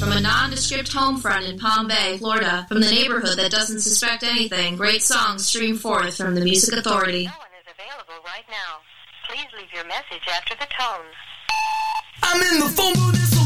from a nondescript home front in Palm Bay, Florida, from the neighborhood that doesn't suspect anything, great songs stream forth from the Music Authority. No one is available right now. Please leave your message after the tone. I'm in the phone booth.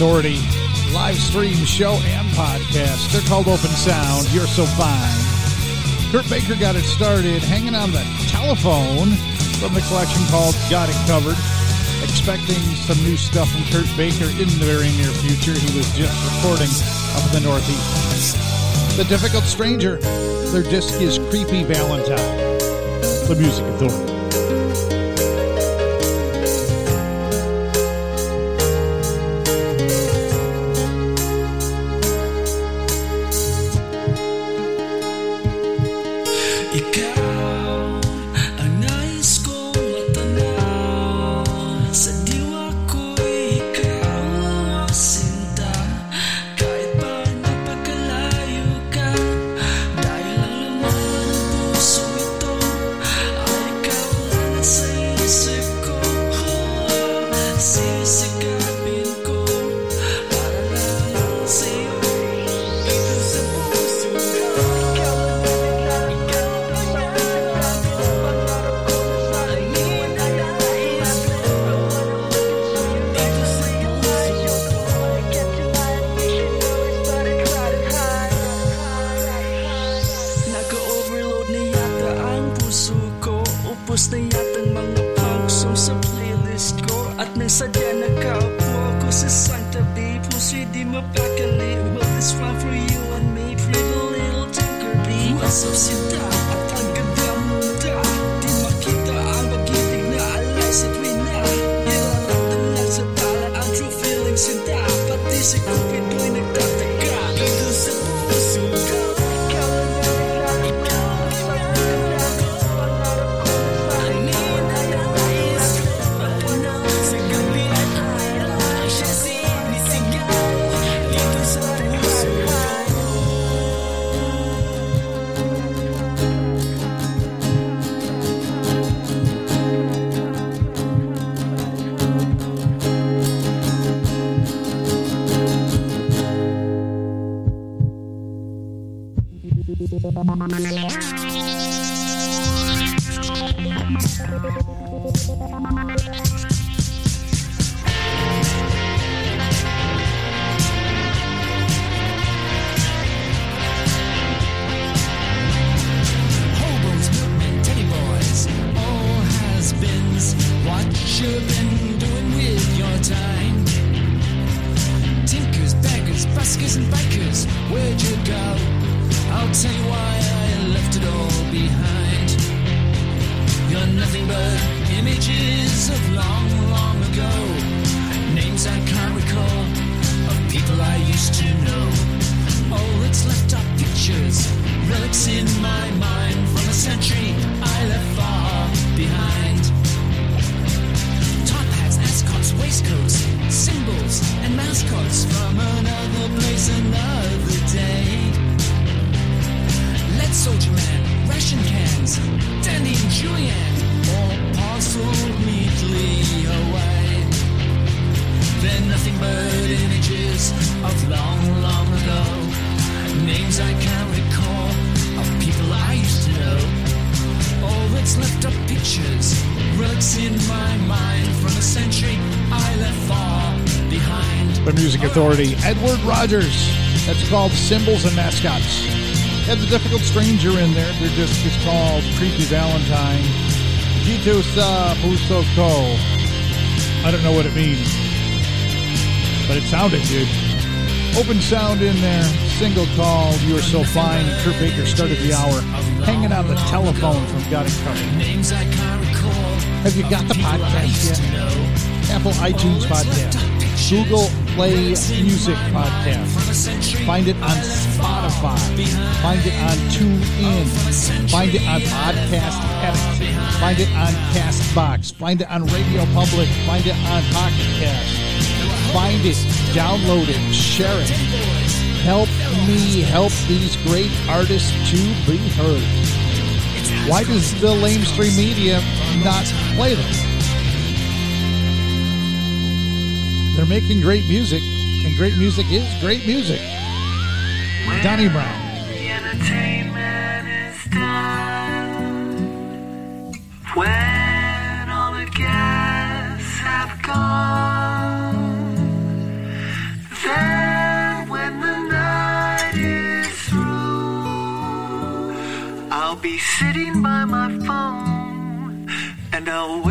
Authority live stream show and podcast. They're called Open Sound. You're so fine. Kurt Baker got it started hanging on the telephone from the collection called Got It Covered. Expecting some new stuff from Kurt Baker in the very near future. He was just recording up in the Northeast. The Difficult Stranger. Their disc is Creepy Valentine. The Music Authority. Sisikapin images of long, long ago. Names I can't recall of people I used to know. All that's left are pictures, relics in my mind from a century I left far behind. Top hats, ascots, waistcoats, symbols, and mascots from another place, another day. Lead soldier man, ration cans, Dandy and Julian, all parceled neatly away. They're nothing but images of long, long ago. Names I can't recall of people I used to know. All that's left are pictures, relics in my mind from a century I left far behind. The Music Authority. Edward Rogers. That's called Symbols and Mascots. Had the Difficult Stranger in there. Their disc is called Creepy Valentine. Sa Puso Ko. I don't know what it means, but it sounded good. Open sound in there. Single called You Are So Fine. Kurt Baker started the hour hanging on the telephone from Got It Covered. Have you got the podcast yet? Apple iTunes podcast, Google Play Music podcast. Find it on Spotify. Find it on TuneIn. Find it on Podcast Addict. Find it on Castbox. Find it on Radio Public. Find it on Pocket Cast. Find it, download it, share it. Help me help these great artists to be heard. Why does the lamestream media not play them? They're making great music, and great music is great music. Donnie Brown. The entertainment is done. When all the guests have gone, then when the night is through, I'll be sitting by my phone and I'll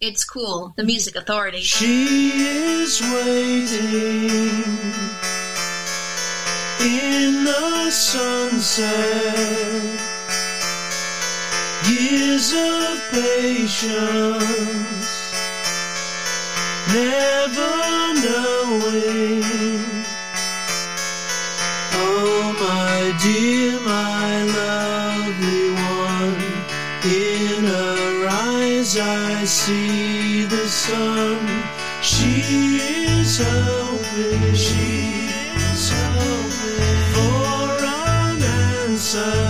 It's cool. The Music Authority. She is waiting in the sunset. Years of patience, never knowing. Oh, my dear, my lovely one, in her eyes I. I see the sun, she is helping, she is helping for an answer.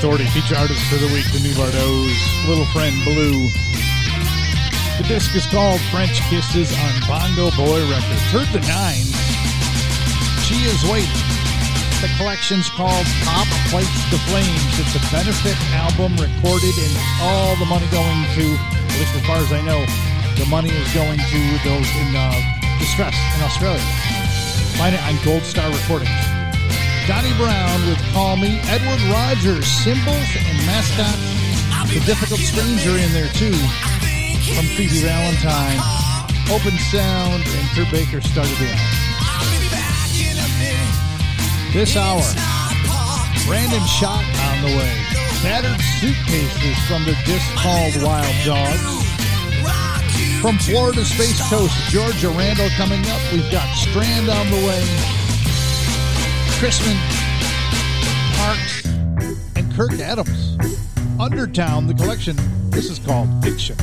Authority feature artist for the week, the New Little Friend Blue. The disc is called French Kisses on Bongo Boy Records. Heard the nines. She is waiting. The collection's called Pop Plates the Flames. It's a benefit album recorded and all the money going to, at least as far as I know, the money is going to those in uh, distress in Australia. Find it on Gold Star Recordings. Donnie Brown with Call Me. Edward Rogers, Symbols and Mascots. The Difficult Stranger in there too. From Creepy Valentine. Open Sound and Kurt Baker started it out. This hour, Brandon Shot on the way. Battered Suitcases from the disc called Wild Dogs. From Florida Space Coast, Georgia Randall coming up. We've got Strand on the way. Chrisman, Parks, and Kirk Adams. Undertown, the collection. This is called Fiction.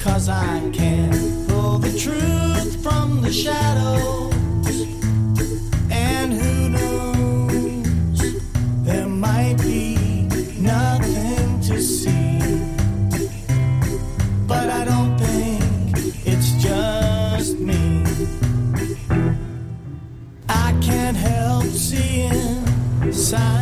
Cause I can't pull the truth from the shadows. And who knows? There might be nothing to see. But I don't think it's just me. I can't help seeing signs.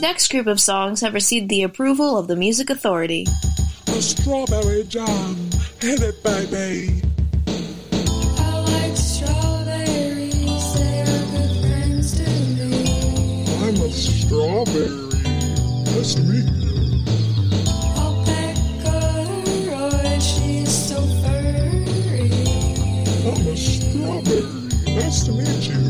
Next group of songs have received the approval of the Music Authority. The strawberry jam, hit it, baby. I like strawberries, they are good friends to me. I'm a strawberry, that's me. Alpaca, she's so furry. I'm a strawberry, nice to meet you.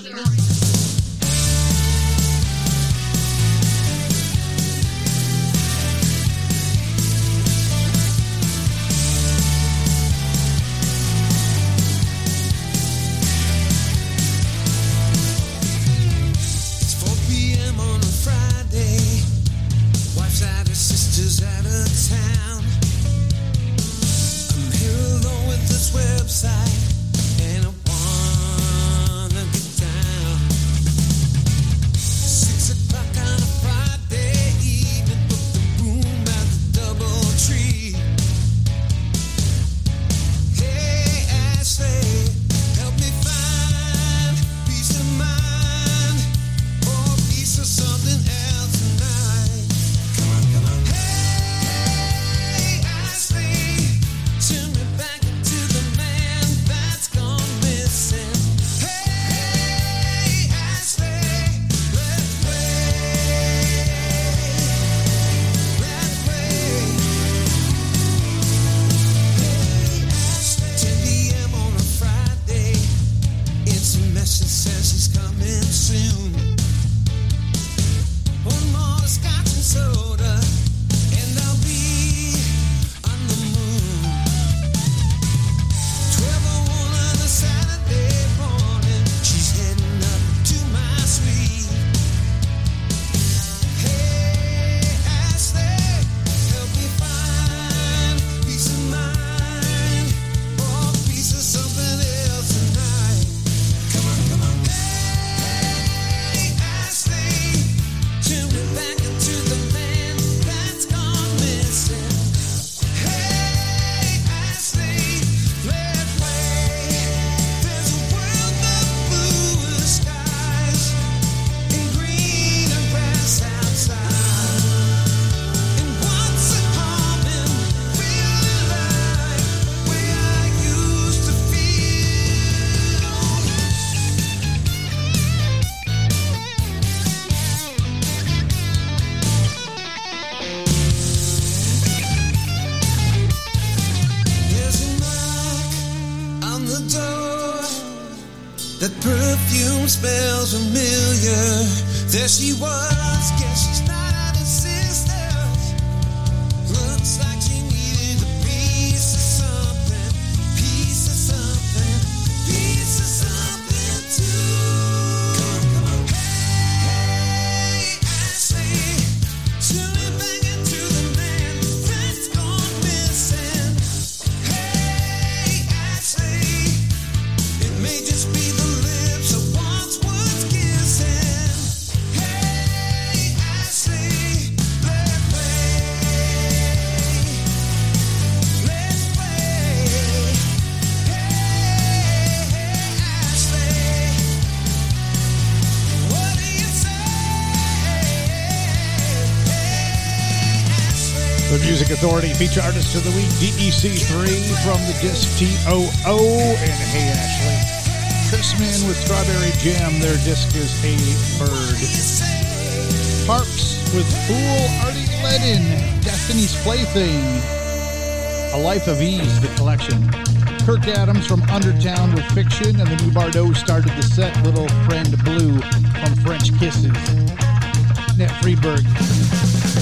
perfume smells familiar. There she was, guess she's Party Feature Artist of the Week, DEC3 from the disc TOO. And hey, Ashley, Chris Chrisman with Strawberry Jam. Their disc is A Bird. Harps with Fool, Artie Ledin, Destiny's Plaything, A Life of Ease, the collection. Kirk Adams from Undertown with Fiction, and the new Bardot started the set, Little Friend Blue from French Kisses. Net Freedberg.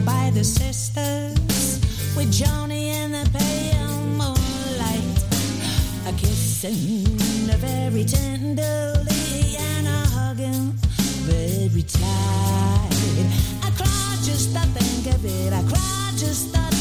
by the sisters with Johnny and the pale moonlight. A very tenderly, and a very tight. I cried just to think of it. I cried just to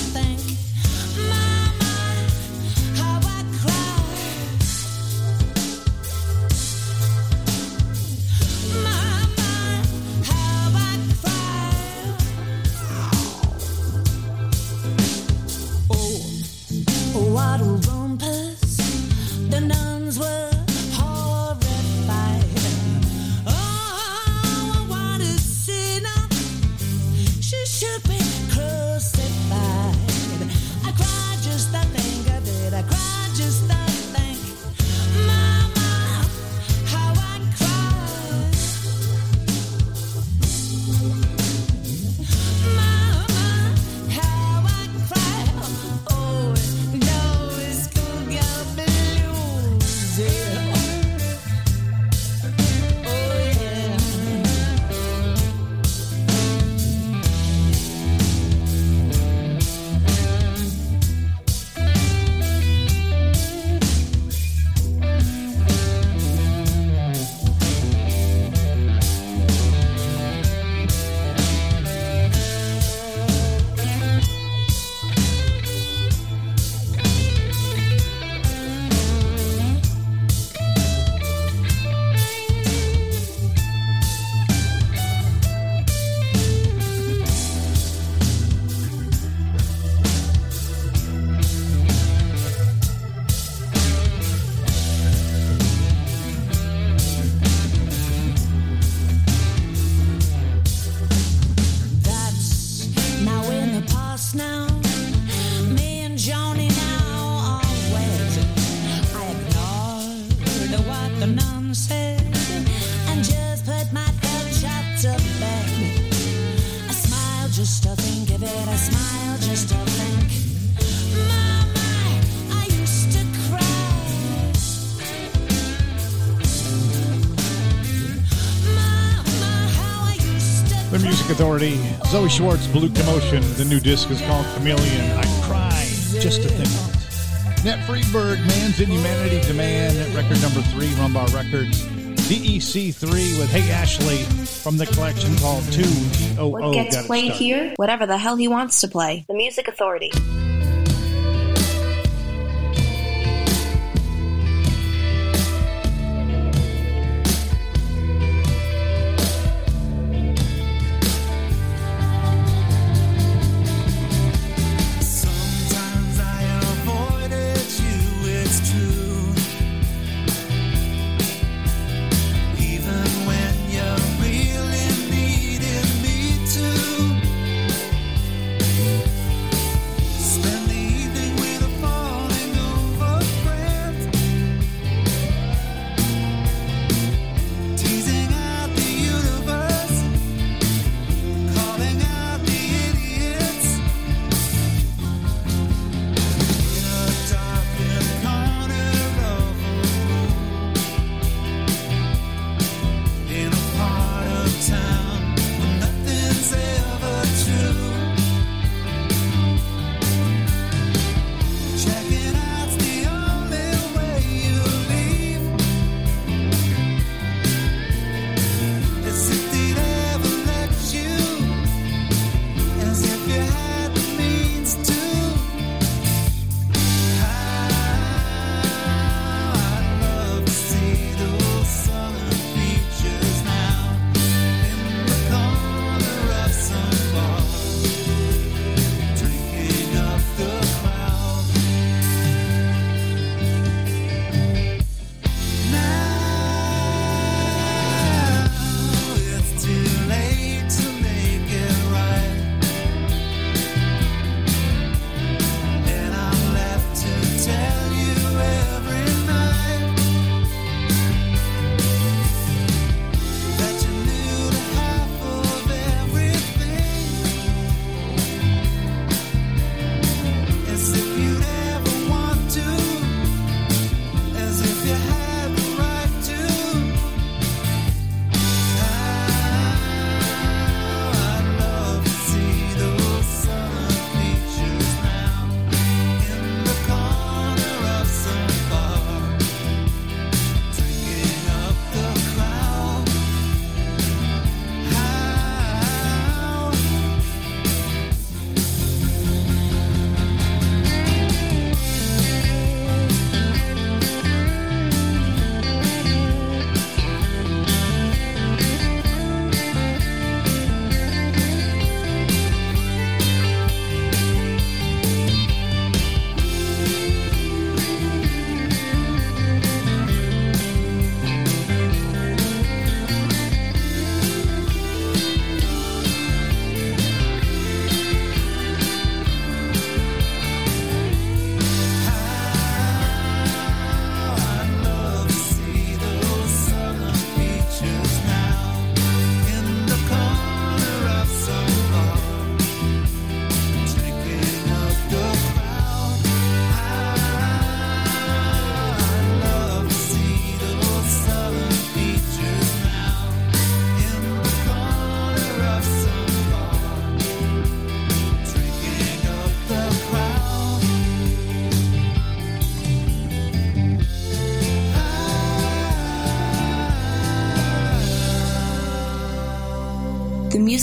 Authority, Zoe Schwartz, Blue Commotion. The new disc is called Chameleon. I cry just to think of it. Net Freedberg, Man's Inhumanity to Man, record number three, Rum Bar Records. DEC3 with Hey Ashley from the collection called 2 TOO. What gets Got it played started. here? Whatever the hell he wants to play. The Music Authority.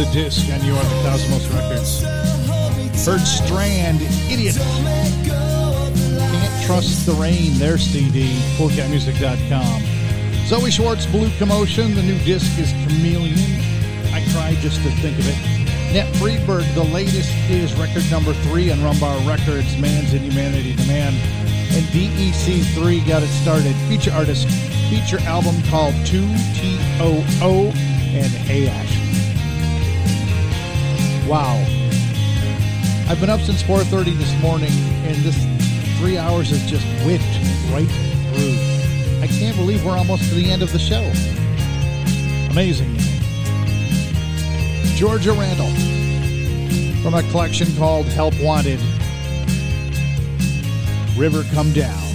the disc on you on the Cosmos Records. Heard Strand, Idiot. Can't Trust the Rain, their CD, FourCatMusic.com. Zoe Schwartz, Blue Commotion. The new disc is Chameleon. I cry just to think of it. Net Freedberg, the latest is record number three on Rum Bar Records, Man's Inhumanity to Man. And DEC3 got it started. Feature artist, feature album called 2TOO and AI. Wow. I've been up since 4.30 this morning, and this three hours has just whipped right through. I can't believe we're almost to the end of the show. Amazing. Georgia Randall from a collection called Help Wanted. River Come Down.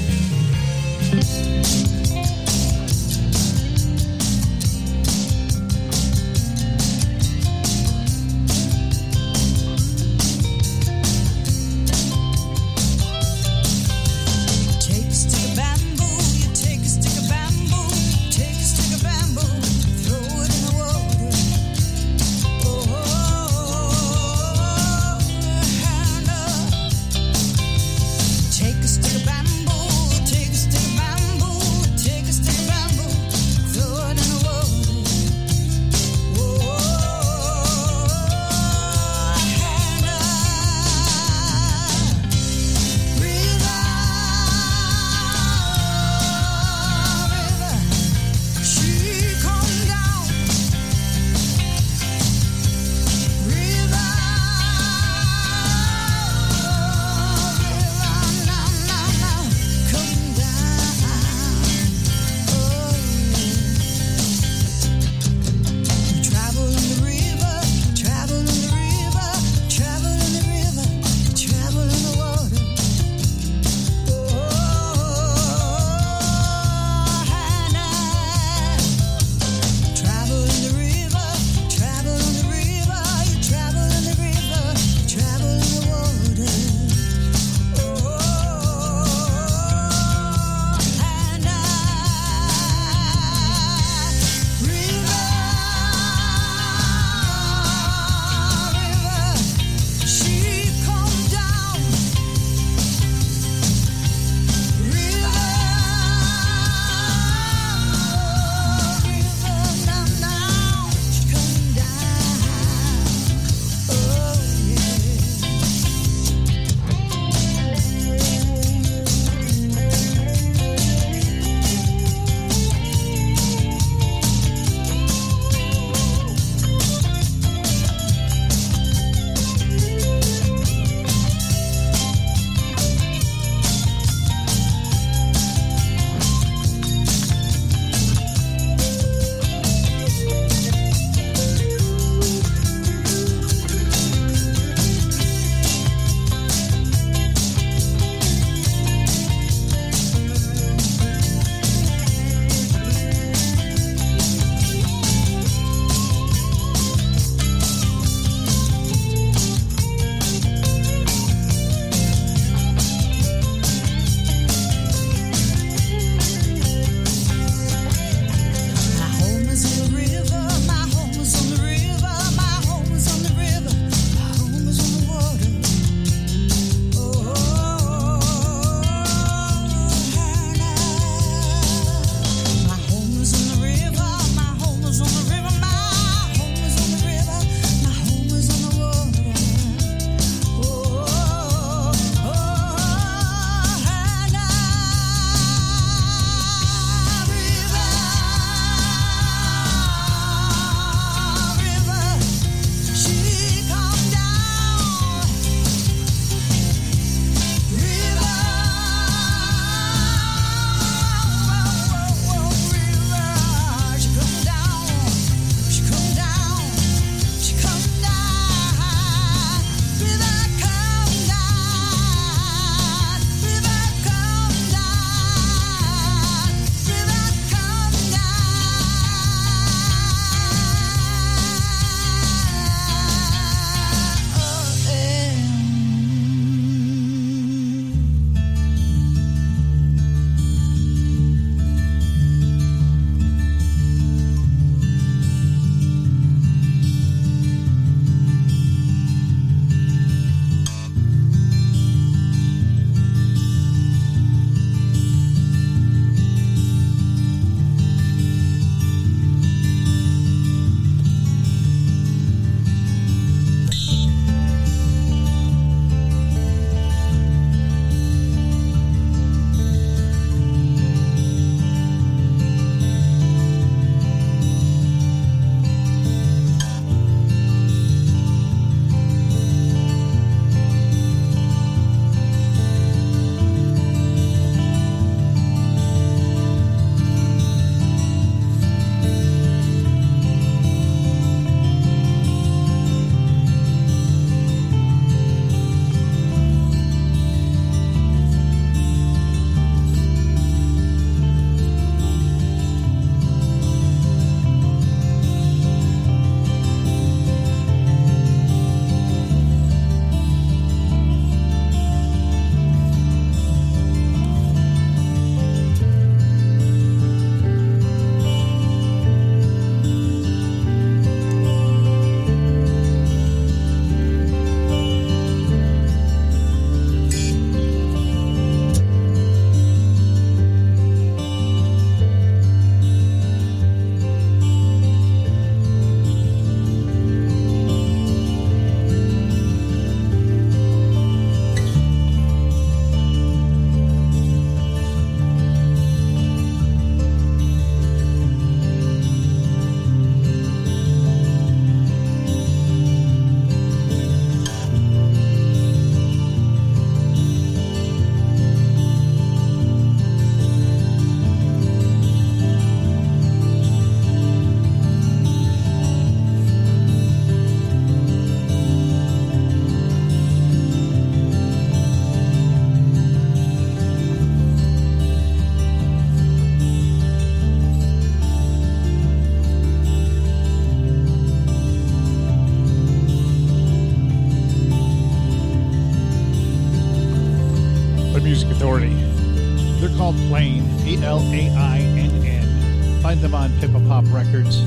A-I-N-N. Find them on Pippa Pop Records.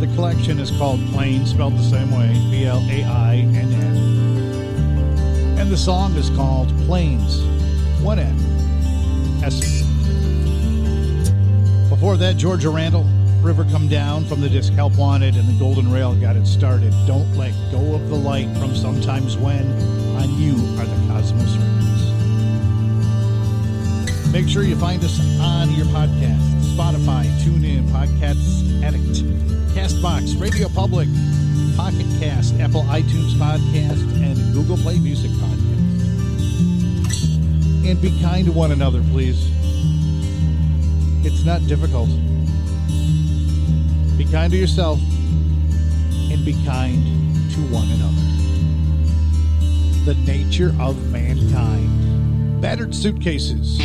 The collection is called Plain, spelled the same way, B-L-A-I-N-N. And the song is called Plains, one N, S. Before that, Georgia Randall, River Come Down from the disc Help Wanted, and the Golden Rail got it started. Don't let go of the light from Sometimes When on You Are the Cosmos Make sure you find us on your podcast Spotify, TuneIn, Podcasts Addict, Castbox, Radio Public, Pocket Cast, Apple iTunes Podcast, and Google Play Music Podcast. And be kind to one another, please. It's not difficult. Be kind to yourself and be kind to one another. The nature of mankind. Battered Suitcases.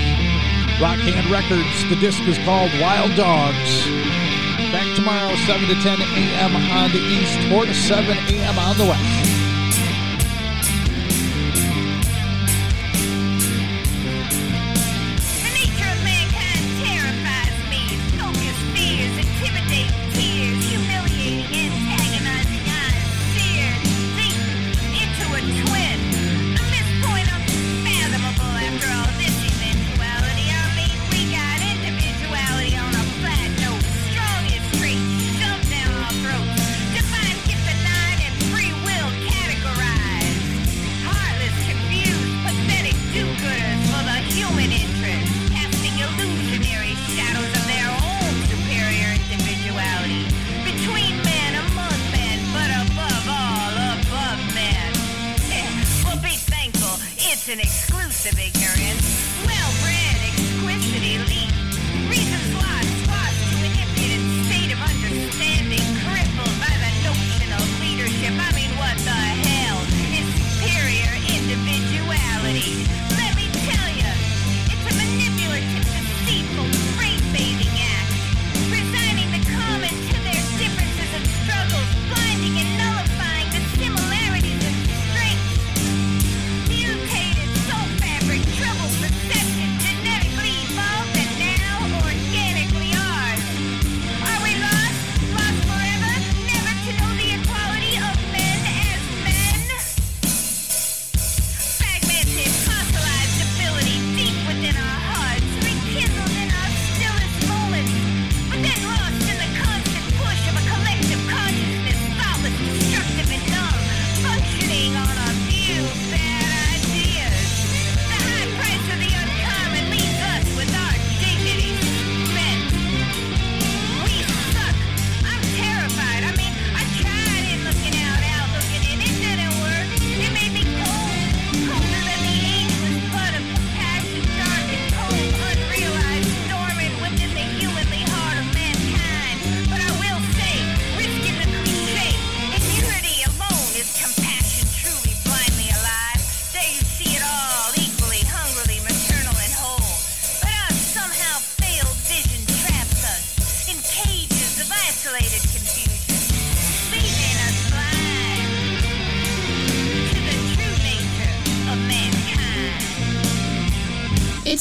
Rock Hand Records, the disc is called Wild Dogs. Back tomorrow, 7 to 10 a.m. on the east, 4 to 7 a.m. on the west.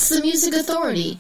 It's the Music Authority.